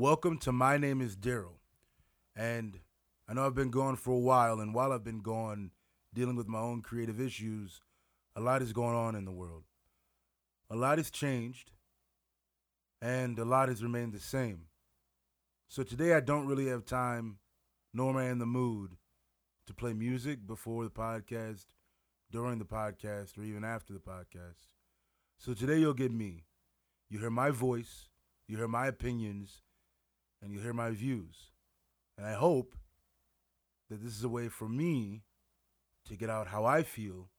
Welcome to My Name is Daryl. And I know I've been gone for a while, and while I've been gone dealing with my own creative issues, a lot is going on in the world. A lot has changed, and a lot has remained the same. So today I don't really have time, nor am I in the mood, to play music before the podcast, during the podcast, or even after the podcast. So today you'll get me. You hear my voice, you hear my opinions, and you hear my views. And I hope that this is a way for me to get out how I feel,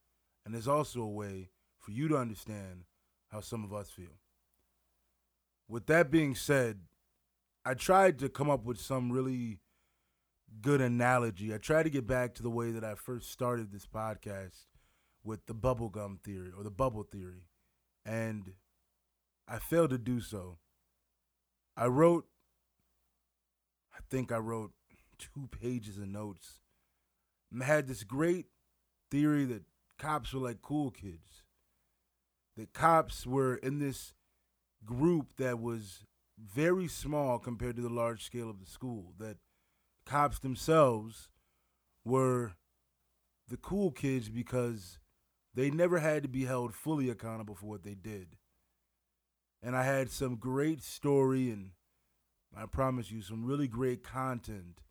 and there's also a way for you to understand how some of us feel. With that being said, I tried to come up with some really good analogy. I tried to get back to the way that I first started this podcast with the bubblegum theory or the bubble theory. And I failed to do so. I wrote, think I wrote two pages of notes. I had this great theory that cops were like cool kids. That cops were in this group that was very small compared to the large scale of the school. That cops themselves were the cool kids because they never had to be held fully accountable for what they did. And I had some great story and I promise you some really great content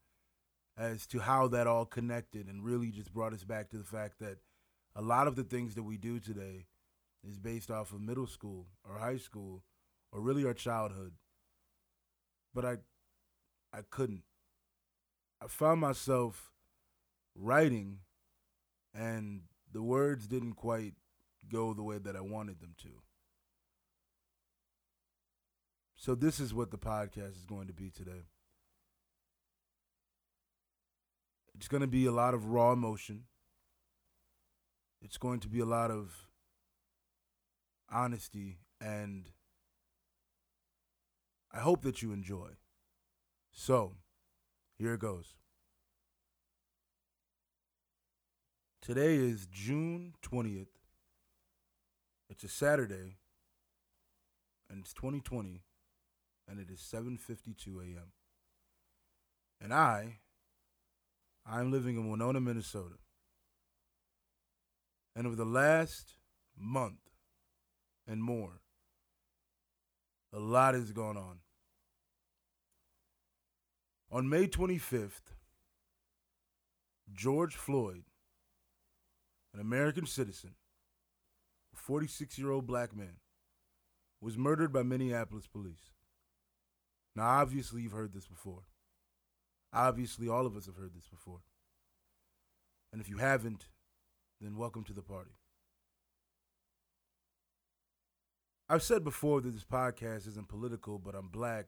as to how that all connected and really just brought us back to the fact that a lot of the things that we do today is based off of middle school or high school or really our childhood. But I I couldn't. I found myself writing and the words didn't quite go the way that I wanted them to. So this is what the podcast is going to be today. It's going to be a lot of raw emotion. It's going to be a lot of honesty and I hope that you enjoy. So, here it goes. Today is June 20th. It's a Saturday and it's 2020 and it is 7:52 a.m. And I I'm living in Winona, Minnesota. And over the last month and more, a lot has gone on. On May 25th, George Floyd, an American citizen, a 46 year old black man, was murdered by Minneapolis police. Now, obviously, you've heard this before. Obviously, all of us have heard this before. And if you haven't, then welcome to the party. I've said before that this podcast isn't political, but I'm black.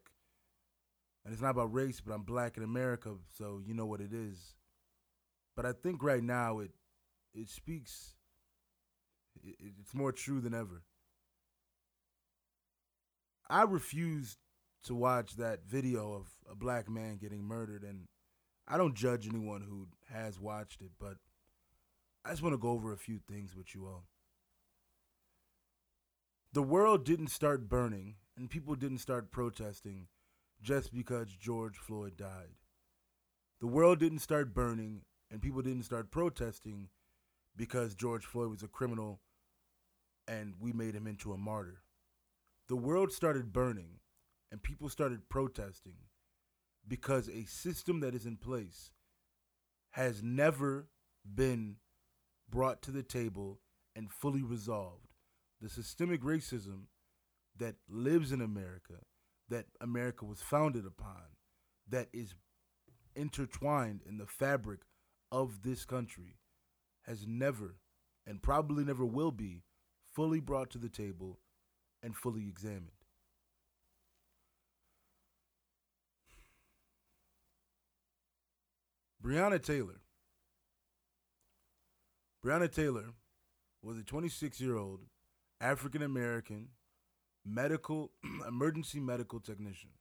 And it's not about race, but I'm black in America, so you know what it is. But I think right now it it speaks it, it's more true than ever. I refuse to watch that video of a black man getting murdered and I don't judge anyone who has watched it, but I just want to go over a few things with you all. The world didn't start burning and people didn't start protesting just because George Floyd died. The world didn't start burning and people didn't start protesting because George Floyd was a criminal and we made him into a martyr. The world started burning and people started protesting because a system that is in place has never been brought to the table and fully resolved. The systemic racism that lives in America, that America was founded upon, that is intertwined in the fabric of this country, has never and probably never will be fully brought to the table and fully examined. Breonna Taylor. Breonna Taylor was a 26 year old African American medical emergency medical technician.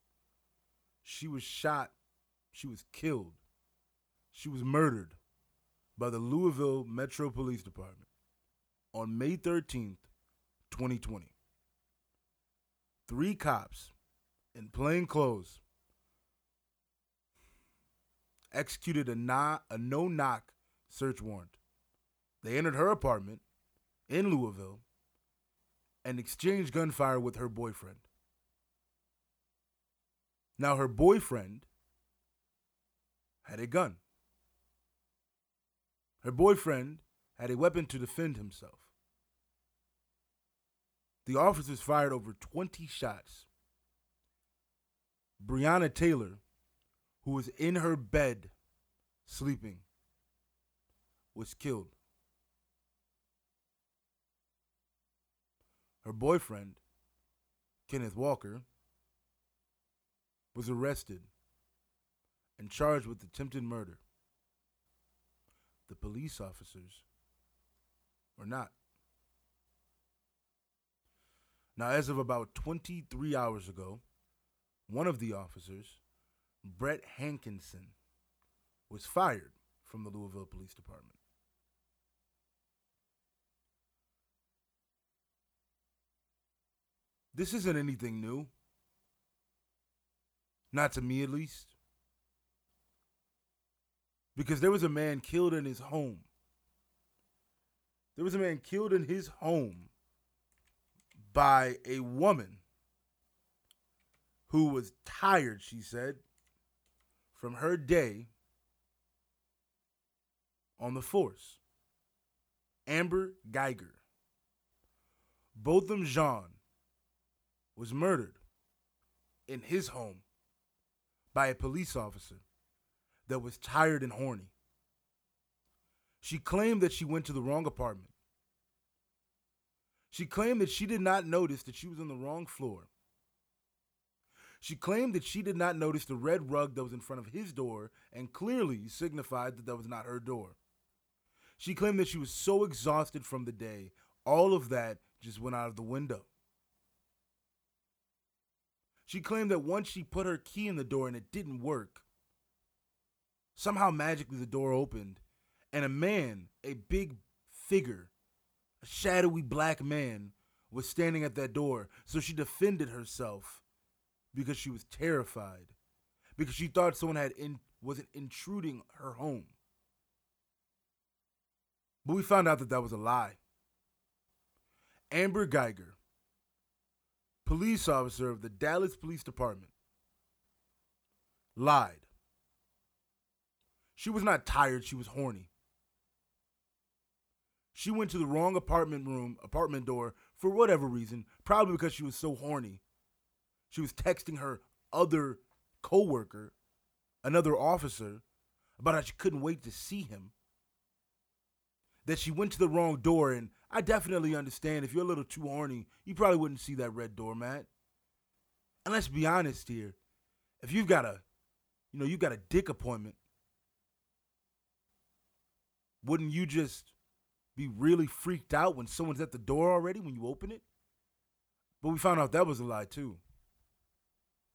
She was shot, she was killed, she was murdered by the Louisville Metro Police Department on May 13th, 2020. Three cops in plain clothes executed a, a no knock search warrant. They entered her apartment in Louisville and exchanged gunfire with her boyfriend. Now, her boyfriend had a gun. Her boyfriend had a weapon to defend himself. The officers fired over 20 shots. Breonna Taylor, who was in her bed sleeping, was killed. Her boyfriend, Kenneth Walker, was arrested and charged with attempted murder. The police officers were not. Now, as of about 23 hours ago, one of the officers, Brett Hankinson, was fired from the Louisville Police Department. This isn't anything new. Not to me, at least. Because there was a man killed in his home. There was a man killed in his home by a woman who was tired, she said, from her day on the force. Amber Guyger. Botham Jean was murdered in his home by a police officer that was tired and horny. She claimed that she went to the wrong apartment. She claimed that she did not notice that she was on the wrong floor. She claimed that she did not notice the red rug that was in front of his door and clearly signified that that was not her door. She claimed that she was so exhausted from the day, all of that just went out of the window. She claimed that once she put her key in the door and it didn't work, somehow magically the door opened and a man, a big figure, a shadowy black man, was standing at that door. So she defended herself because she was terrified, because she thought someone had in, was intruding her home. But we found out that that was a lie. Amber Guyger, police officer of the Dallas Police Department, lied. She was not tired, she was horny. She went to the wrong apartment room, apartment door for whatever reason, probably because she was so horny. She was texting her other coworker, another officer, about how she couldn't wait to see him. That she went to the wrong door and I definitely understand if you're a little too horny, you probably wouldn't see that red door, doormat. And let's be honest here. If you've got a, you know, you've got a dick appointment, wouldn't you just be really freaked out when someone's at the door already when you open it? But we found out that was a lie too.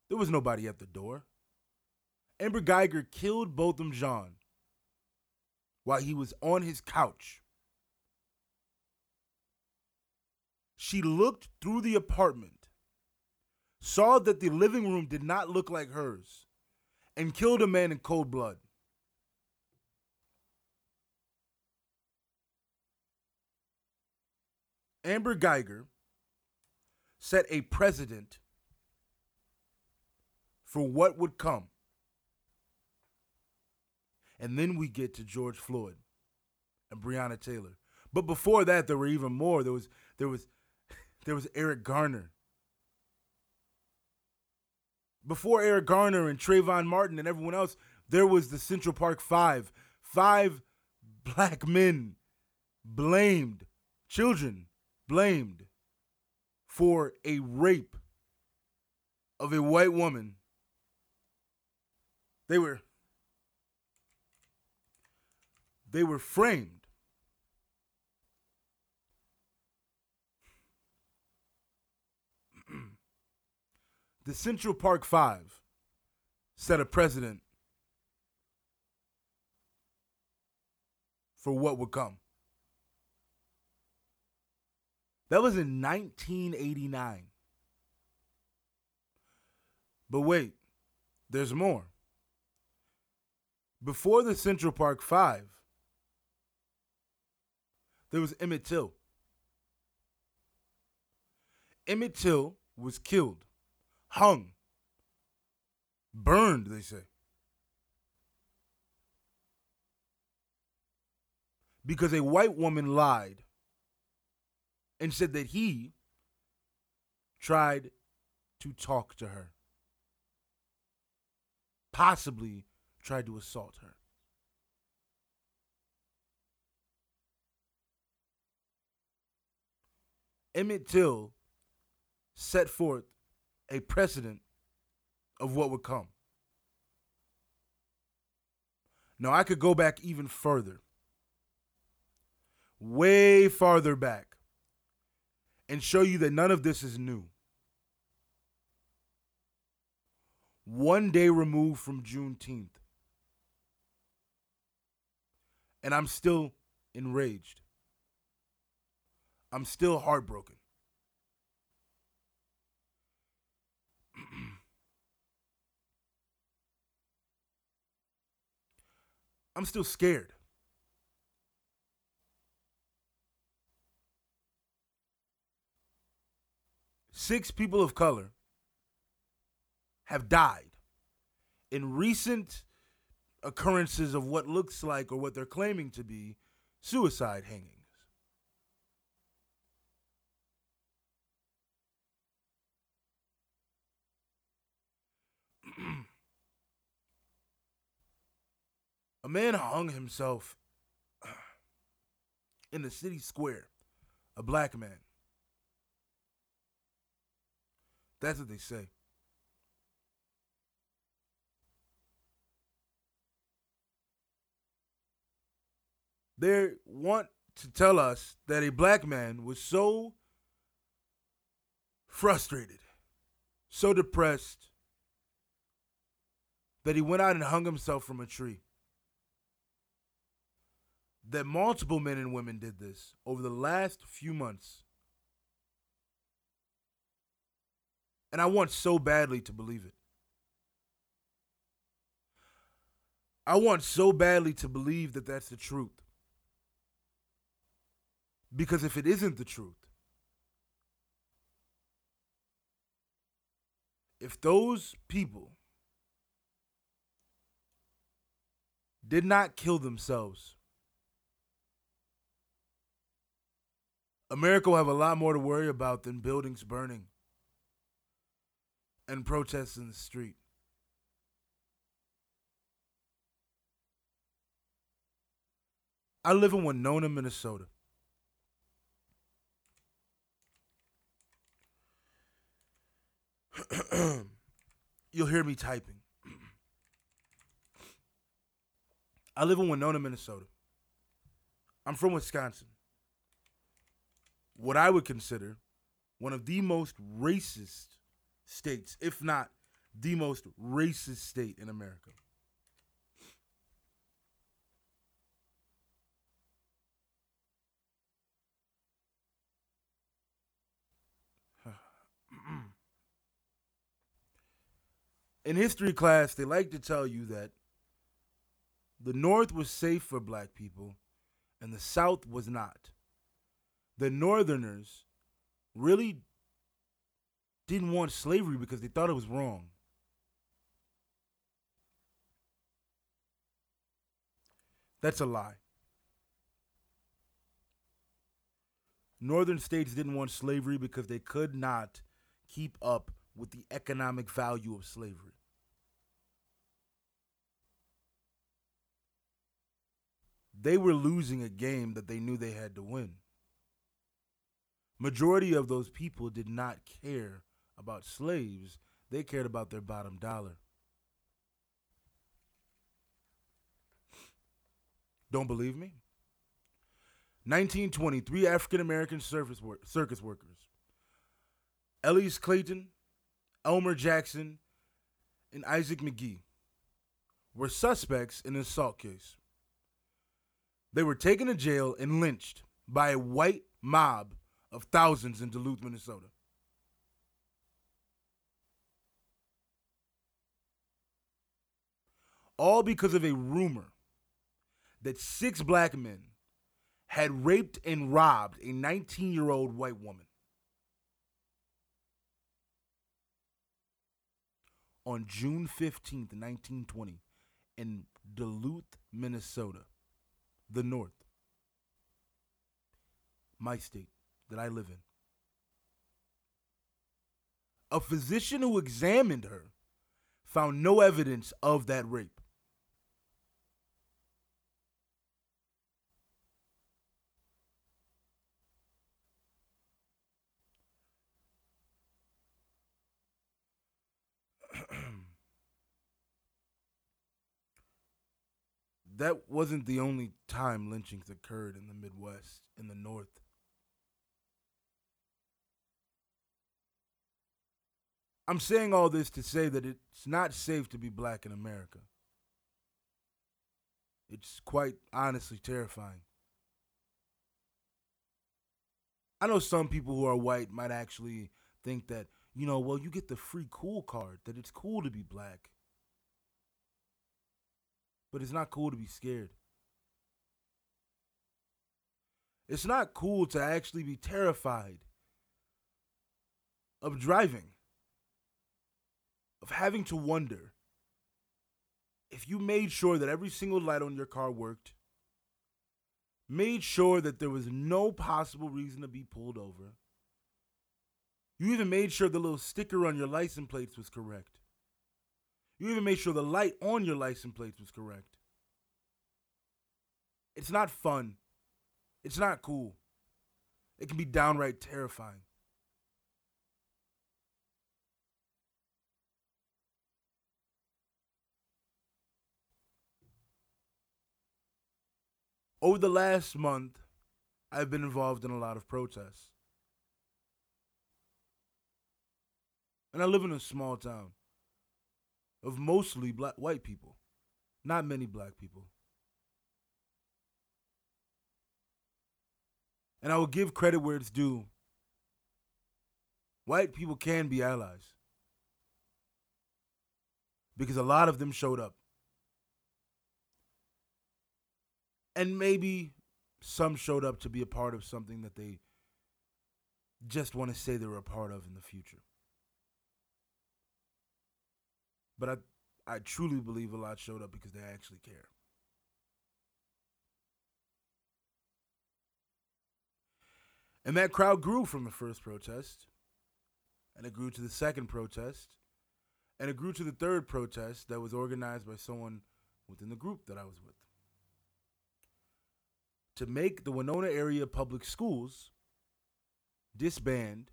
There was nobody at the door. Amber Guyger killed Botham Jean while he was on his couch She looked through the apartment, saw that the living room did not look like hers, and killed a man in cold blood. Amber Guyger set a precedent for what would come. And then we get to George Floyd and Breonna Taylor. But before that, there were even more. There was there was there was Eric Garner. Before Eric Garner and Trayvon Martin and everyone else, there was the Central Park Five. Five black men blamed, children blamed for a rape of a white woman. They were they were framed the Central Park Five set a precedent for what would come. That was in 1989. But wait, there's more. Before the Central Park Five, there was Emmett Till. Emmett Till was killed, hung, burned, they say. Because a white woman lied and said that he tried to talk to her, possibly tried to assault her. Emmett Till set forth a precedent of what would come. Now, I could go back even further, way farther back, and show you that none of this is new. One day removed from Juneteenth, and I'm still enraged. I'm still heartbroken. I'm still scared. Six people of color have died in recent occurrences of what looks like or what they're claiming to be suicide hangings. A man hung himself in the city square, a black man. That's what they say. They want to tell us that a black man was so frustrated, so depressed, that he went out and hung himself from a tree that multiple men and women did this over the last few months. And I want so badly to believe it. I want so badly to believe that that's the truth. Because if it isn't the truth, if those people did not kill themselves America will have a lot more to worry about than buildings burning and protests in the street. I live in Winona, Minnesota. You'll hear me typing. I live in Winona, Minnesota. I'm from Wisconsin what I would consider one of the most racist states, if not the most racist state in America. In history class, they like to tell you that the North was safe for black people and the South was not the Northerners really didn't want slavery because they thought it was wrong. That's a lie. Northern states didn't want slavery because they could not keep up with the economic value of slavery. They were losing a game that they knew they had to win majority of those people did not care about slaves. They cared about their bottom dollar. Don't believe me? 1920, three African American circus, circus workers. Ellis Clayton, Elmer Jackson, and Isaac McGhie, were suspects in an assault case. They were taken to jail and lynched by a white mob of thousands in Duluth, Minnesota. all because of a rumor that six black men had raped and robbed a 19 year old white woman. On June 15th, 1920, in Duluth, Minnesota, the North, my state that I live in. A physician who examined her found no evidence of that rape. That wasn't the only time lynchings occurred in the Midwest, in the North. I'm saying all this to say that it's not safe to be black in America. It's quite honestly terrifying. I know some people who are white might actually think that, you know, well, you get the free cool card, that it's cool to be black. But it's not cool to be scared. It's not cool to actually be terrified of driving of having to wonder if you made sure that every single light on your car worked, made sure that there was no possible reason to be pulled over. You even made sure the little sticker on your license plates was correct. You even made sure the light on your license plates was correct. It's not fun. It's not cool. It can be downright terrifying. Over the last month, I've been involved in a lot of protests. And I live in a small town of mostly black white people, not many black people. And I will give credit where it's due. White people can be allies. Because a lot of them showed up. and maybe some showed up to be a part of something that they just want to say they were a part of in the future. But I I truly believe a lot showed up because they actually care. And that crowd grew from the first protest, and it grew to the second protest, and it grew to the third protest that was organized by someone within the group that I was with to make the Winona area public schools disband,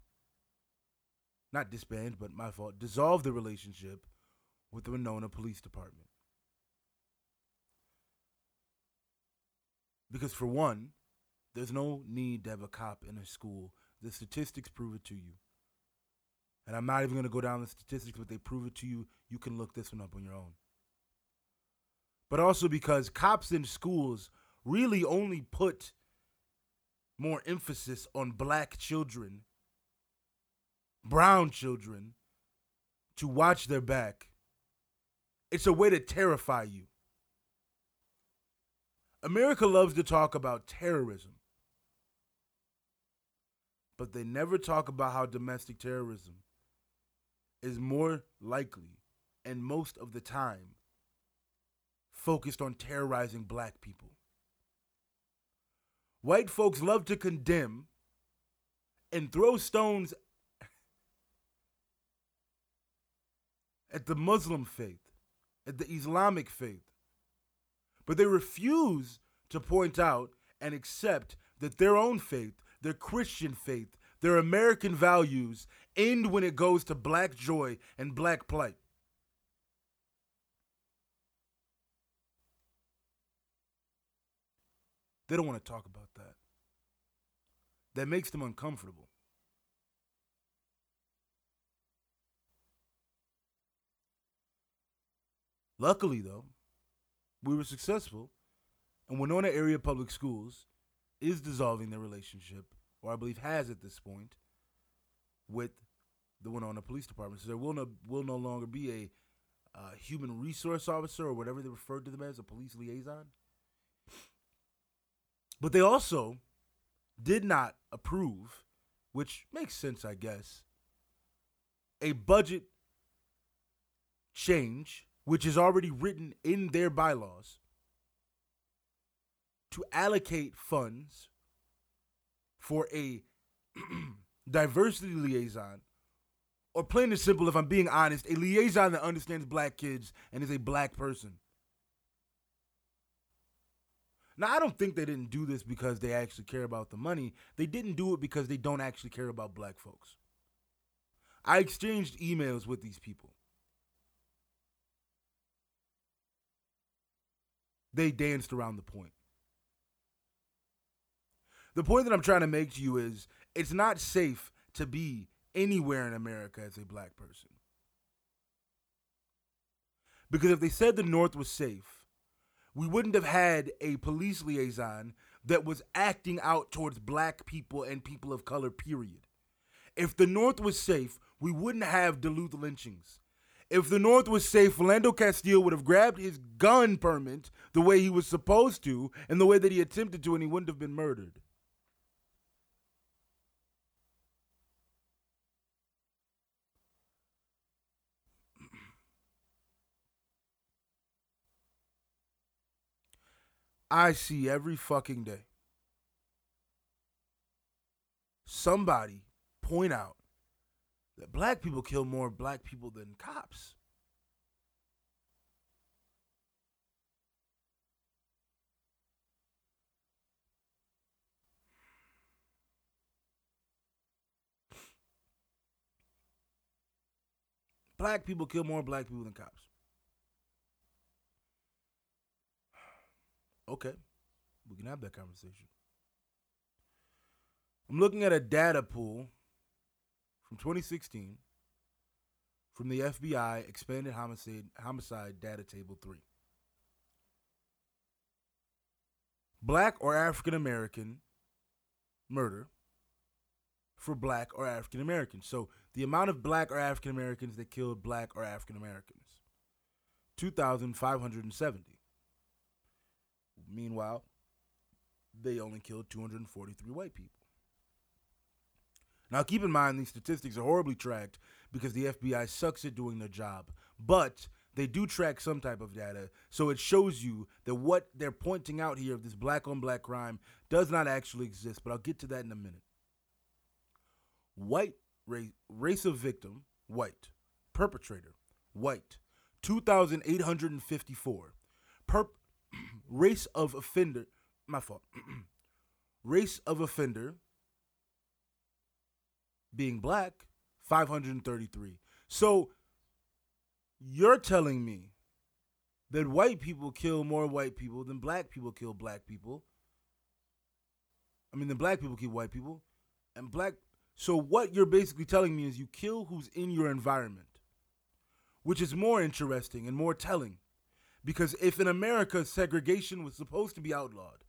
not disband, but my fault, dissolve the relationship with the Winona Police Department. Because, for one, there's no need to have a cop in a school. The statistics prove it to you. And I'm not even going to go down the statistics, but they prove it to you. You can look this one up on your own. But also because cops in schools really only put more emphasis on black children, brown children, to watch their back. It's a way to terrify you. America loves to talk about terrorism, but they never talk about how domestic terrorism is more likely and most of the time focused on terrorizing black people. White folks love to condemn and throw stones at the Muslim faith, the Islamic faith. But they refuse to point out and accept that their own faith, their Christian faith, their American values end when it goes to black joy and black plight. They don't want to talk about that. That makes them uncomfortable. Luckily, though, we were successful, and Winona Area Public Schools is dissolving their relationship, or I believe has at this point, with the Winona Police Department. So there will no will no longer be a uh, human resource officer or whatever they referred to them as, a police liaison. But they also did not approve, which makes sense, I guess, a budget change, which is already written in their bylaws, to allocate funds for a diversity liaison, or plain and simple, if I'm being honest, a liaison that understands black kids and is a black person. Now, I don't think they didn't do this because they actually care about the money. They didn't do it because they don't actually care about black folks. I exchanged emails with these people. They danced around the point. The point that I'm trying to make to you is it's not safe to be anywhere in America as a black person. Because if they said the North was safe, we wouldn't have had a police liaison that was acting out towards black people and people of color, period. If the North was safe, we wouldn't have Duluth lynchings. If the North was safe, Philando Castile would have grabbed his gun permit the way he was supposed to and the way that he attempted to, and he wouldn't have been murdered. I see every fucking day somebody point out that black people kill more black people than cops. Black people kill more black people than cops. Okay, we can have that conversation. I'm looking at a data pool from 2016 from the FBI Expanded Homicide, Homicide Data Table 3. Black or African American murder for black or African Americans. So the amount of black or African Americans that killed black or African Americans 2,570. Meanwhile, they only killed 243 white people. Now, keep in mind, these statistics are horribly tracked because the FBI sucks at doing their job. But they do track some type of data, so it shows you that what they're pointing out here of this black on black crime does not actually exist. But I'll get to that in a minute. White race, race of victim, white. Perpetrator, white. 2,854. Perp race of offender, my fault. race of offender being black, 533. So you're telling me that white people kill more white people than black people kill black people. I mean, the black people kill white people, and black. So what you're basically telling me is you kill who's in your environment, which is more interesting and more telling because if in America segregation was supposed to be outlawed,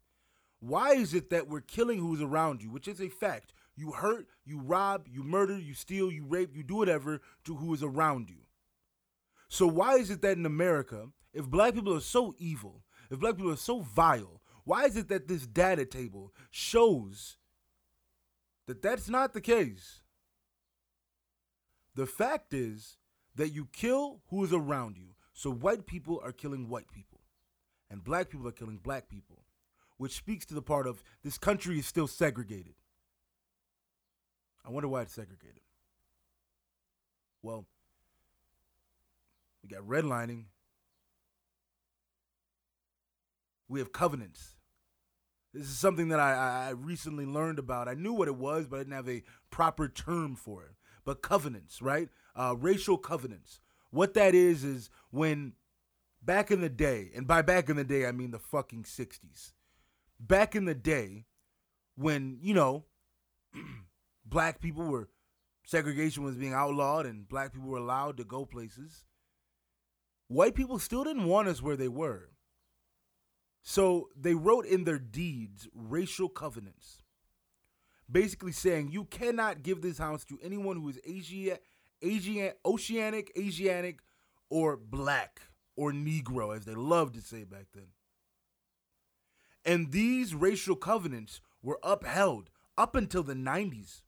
why is it that we're killing who's around you, which is a fact? You hurt, you rob, you murder, you steal, you rape, you do whatever to who is around you. So why is it that in America, if black people are so evil, if black people are so vile, why is it that this data table shows that that's not the case? The fact is that you kill who is around you. So white people are killing white people, and black people are killing black people, which speaks to the part of this country is still segregated. I wonder why it's segregated. Well, we got redlining. We have covenants. This is something that I, I recently learned about. I knew what it was, but I didn't have a proper term for it. But covenants, right? Uh, racial covenants. What that is is when back in the day, and by back in the day I mean the fucking 60s. Back in the day when, you know, black people were segregation was being outlawed and black people were allowed to go places. White people still didn't want us where they were. So they wrote in their deeds racial covenants, basically saying you cannot give this house to anyone who is Asia Asian, oceanic, Asiatic, or black or Negro, as they loved to say back then. And these racial covenants were upheld up until the 90s.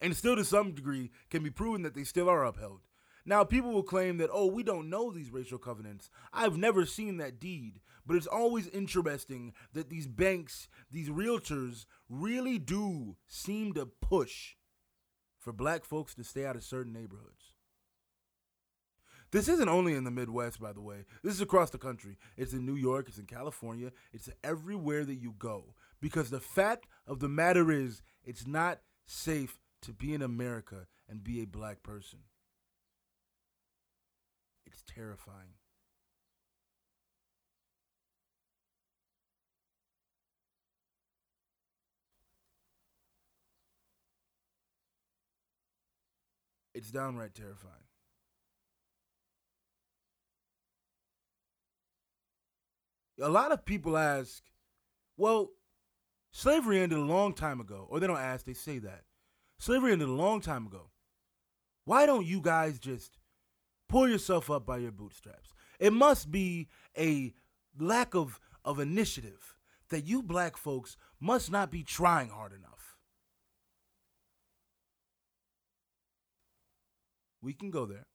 And still, to some degree, can be proven that they still are upheld. Now, people will claim that, oh, we don't know these racial covenants. I've never seen that deed. But it's always interesting that these banks, these realtors, really do seem to push for black folks to stay out of certain neighborhoods. This isn't only in the Midwest, by the way. This is across the country. It's in New York, it's in California, it's everywhere that you go. Because the fact of the matter is, it's not safe to be in America and be a black person. It's terrifying. It's downright terrifying. A lot of people ask, well, slavery ended a long time ago. Or they don't ask, they say that. Slavery ended a long time ago. Why don't you guys just pull yourself up by your bootstraps? It must be a lack of, of initiative that you black folks must not be trying hard enough. We can go there.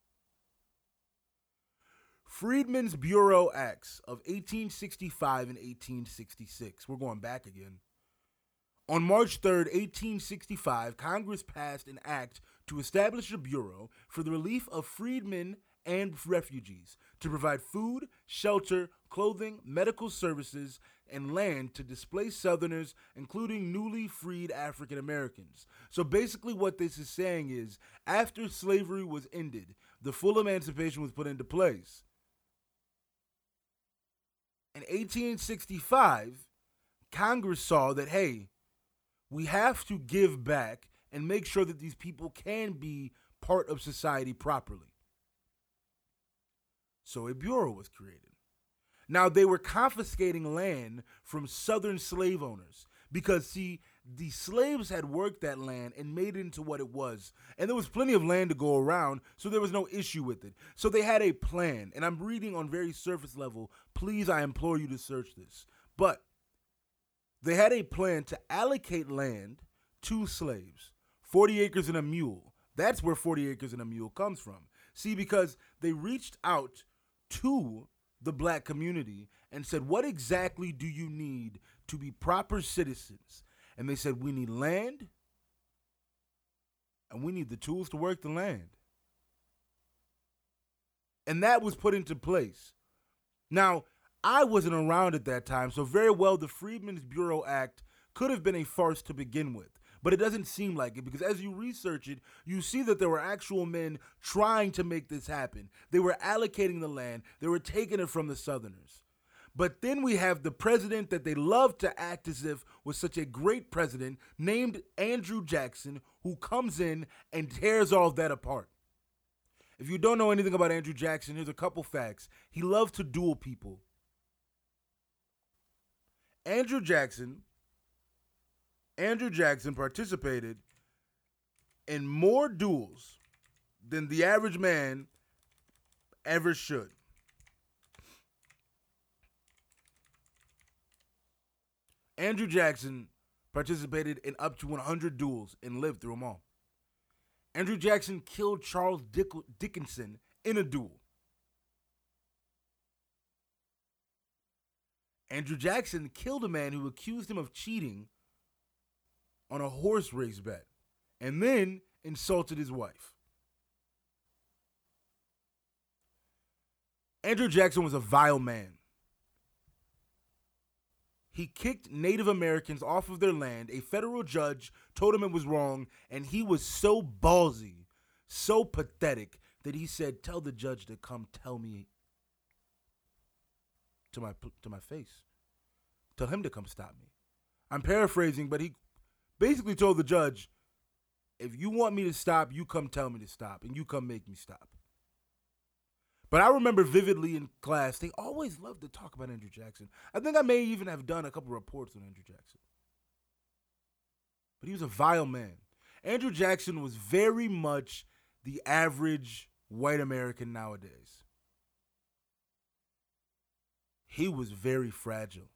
Freedmen's Bureau Acts of 1865 and 1866. We're going back again. On March 3, 1865, Congress passed an act to establish a bureau for the relief of freedmen and refugees to provide food, shelter, clothing, medical services, and land to displaced Southerners, including newly freed African Americans. So basically, what this is saying is after slavery was ended, the full emancipation was put into place. In 1865, Congress saw that, hey, we have to give back and make sure that these people can be part of society properly. So a bureau was created. Now they were confiscating land from southern slave owners because see the slaves had worked that land and made it into what it was. And there was plenty of land to go around, so there was no issue with it. So they had a plan. And I'm reading on very surface level. Please, I implore you to search this. But they had a plan to allocate land to slaves 40 acres and a mule. That's where 40 acres and a mule comes from. See, because they reached out to the black community and said, What exactly do you need to be proper citizens? And they said, We need land and we need the tools to work the land. And that was put into place. Now, I wasn't around at that time, so very well the Freedmen's Bureau Act could have been a farce to begin with. But it doesn't seem like it because as you research it, you see that there were actual men trying to make this happen. They were allocating the land, they were taking it from the Southerners. But then we have the president that they love to act as if was such a great president named Andrew Jackson, who comes in and tears all that apart. If you don't know anything about Andrew Jackson, here's a couple facts. He loved to duel people. Andrew Jackson Andrew Jackson participated in more duels than the average man ever should. Andrew Jackson participated in up to 100 duels and lived through them all. Andrew Jackson killed Charles Dick- Dickinson in a duel. Andrew Jackson killed a man who accused him of cheating on a horse race bet and then insulted his wife. Andrew Jackson was a vile man. He kicked Native Americans off of their land. A federal judge told him it was wrong, and he was so ballsy, so pathetic, that he said, Tell the judge to come tell me to my to my face. Tell him to come stop me. I'm paraphrasing, but he basically told the judge, if you want me to stop, you come tell me to stop, and you come make me stop. But I remember vividly in class, they always loved to talk about Andrew Jackson. I think I may even have done a couple reports on Andrew Jackson. But he was a vile man. Andrew Jackson was very much the average white American nowadays. He was very fragile.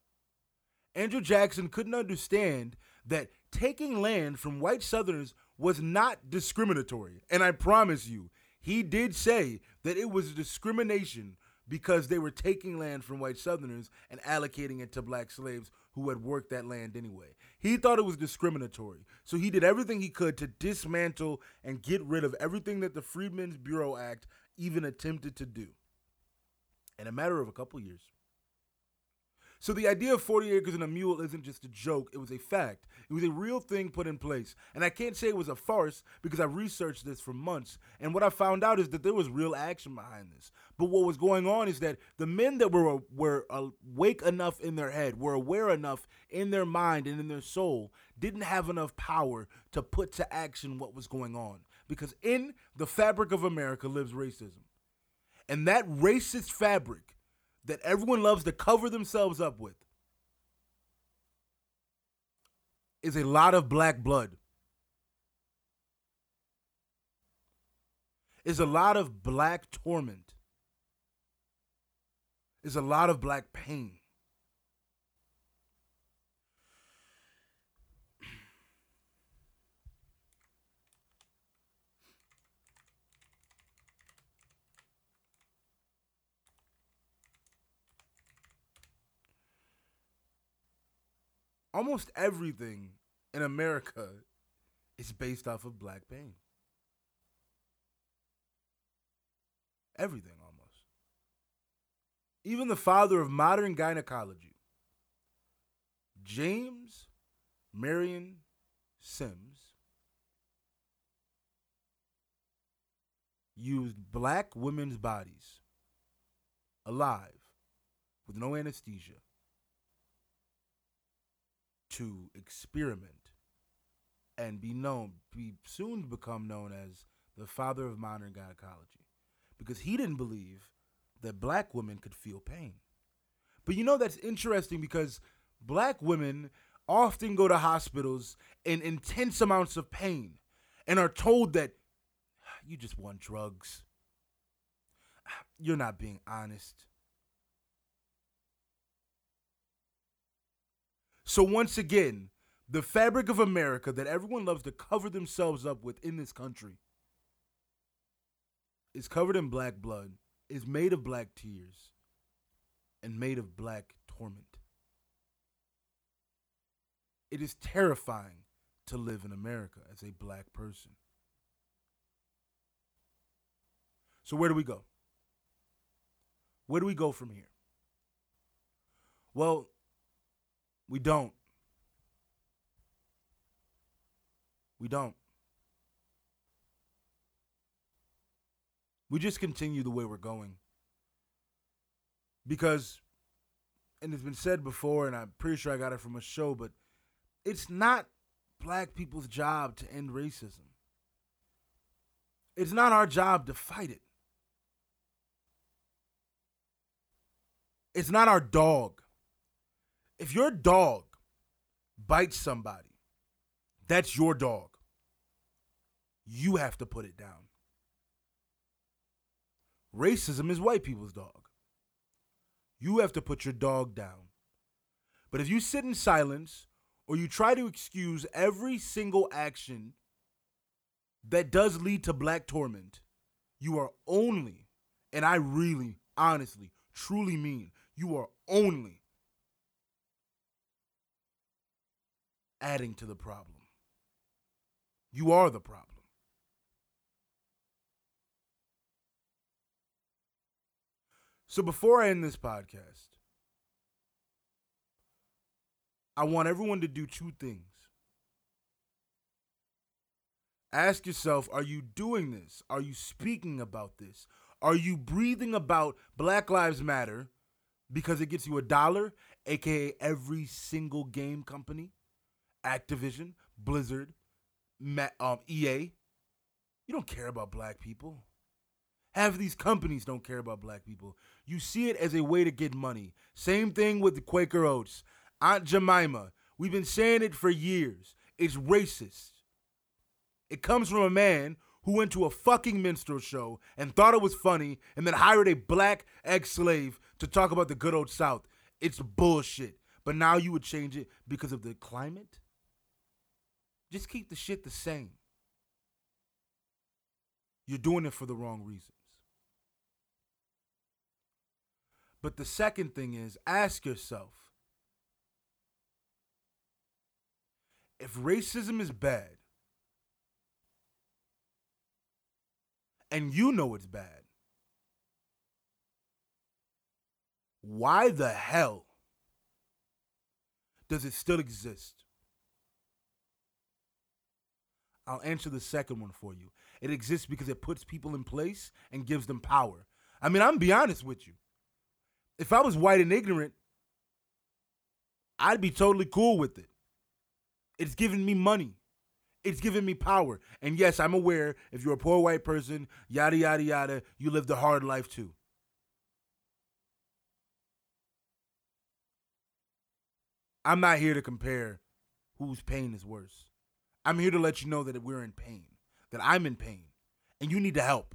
Andrew Jackson couldn't understand that taking land from white Southerners was not discriminatory. And I promise you, he did say that it was discrimination because they were taking land from white Southerners and allocating it to black slaves who had worked that land anyway. He thought it was discriminatory. So he did everything he could to dismantle and get rid of everything that the Freedmen's Bureau Act even attempted to do. In a matter of a couple years, so the idea of 40 acres and a mule isn't just a joke, it was a fact. It was a real thing put in place. And I can't say it was a farce because I researched this for months. And what I found out is that there was real action behind this. But what was going on is that the men that were were awake enough in their head, were aware enough in their mind and in their soul, didn't have enough power to put to action what was going on. Because in the fabric of America lives racism. And that racist fabric that everyone loves to cover themselves up with is a lot of black blood. Is a lot of black torment. Is a lot of black pain. Almost everything in America is based off of black pain. Everything almost. Even the father of modern gynecology, James Marion Sims, used black women's bodies alive with no anesthesia to experiment and be known, be soon to become known as the father of modern gynecology, because he didn't believe that black women could feel pain. But you know that's interesting because black women often go to hospitals in intense amounts of pain and are told that you just want drugs. You're not being honest. So once again, the fabric of America that everyone loves to cover themselves up with in this country is covered in black blood, is made of black tears, and made of black torment. It is terrifying to live in America as a black person. So, where do we go? Where do we go from here? Well, we don't. We don't. We just continue the way we're going. Because, and it's been said before, and I'm pretty sure I got it from a show, but it's not black people's job to end racism. It's not our job to fight it. It's not our dog if your dog bites somebody, that's your dog. You have to put it down. Racism is white people's dog. You have to put your dog down. But if you sit in silence or you try to excuse every single action that does lead to black torment, you are only, and I really, honestly, truly mean, you are only adding to the problem. You are the problem. So before I end this podcast, I want everyone to do two things. Ask yourself are you doing this? Are you speaking about this? Are you breathing about Black Lives Matter because it gets you a dollar, aka every single game company? Activision, Blizzard, um, EA. You don't care about black people. Half of these companies don't care about black people. You see it as a way to get money. Same thing with the Quaker Oats. Aunt Jemima, we've been saying it for years. It's racist. It comes from a man who went to a fucking minstrel show and thought it was funny and then hired a black ex slave to talk about the good old South. It's bullshit. But now you would change it because of the climate? Just keep the shit the same. You're doing it for the wrong reasons. But the second thing is ask yourself if racism is bad, and you know it's bad, why the hell does it still exist? I'll answer the second one for you. It exists because it puts people in place and gives them power. I mean, I'm be honest with you. If I was white and ignorant, I'd be totally cool with it. It's giving me money. It's giving me power. And yes, I'm aware if you're a poor white person, yada, yada, yada, you lived a hard life too. I'm not here to compare whose pain is worse. I'm here to let you know that we're in pain, that I'm in pain, and you need to help.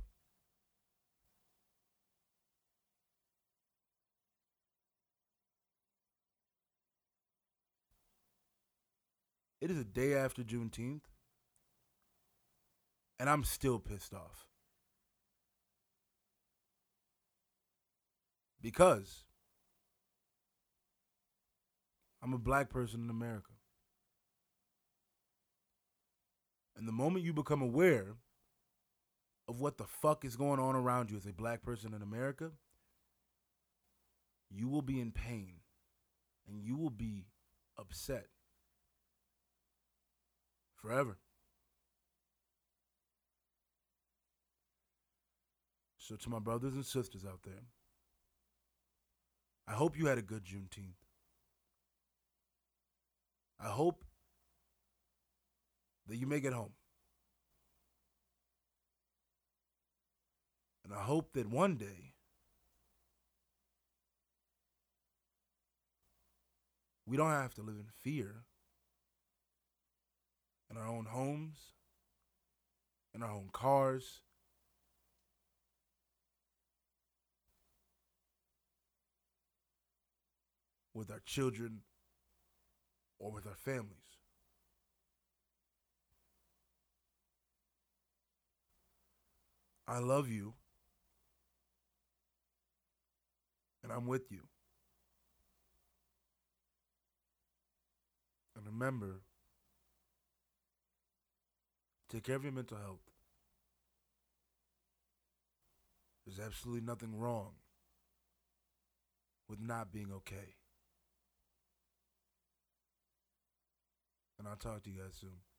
It is a day after Juneteenth, and I'm still pissed off. Because I'm a black person in America. And the moment you become aware of what the fuck is going on around you as a black person in America, you will be in pain and you will be upset forever. So, to my brothers and sisters out there, I hope you had a good Juneteenth. I hope that you make it home. And I hope that one day we don't have to live in fear in our own homes, in our own cars. With our children or with our families. I love you. And I'm with you. And remember, take care of your mental health. There's absolutely nothing wrong with not being okay. And I'll talk to you guys soon.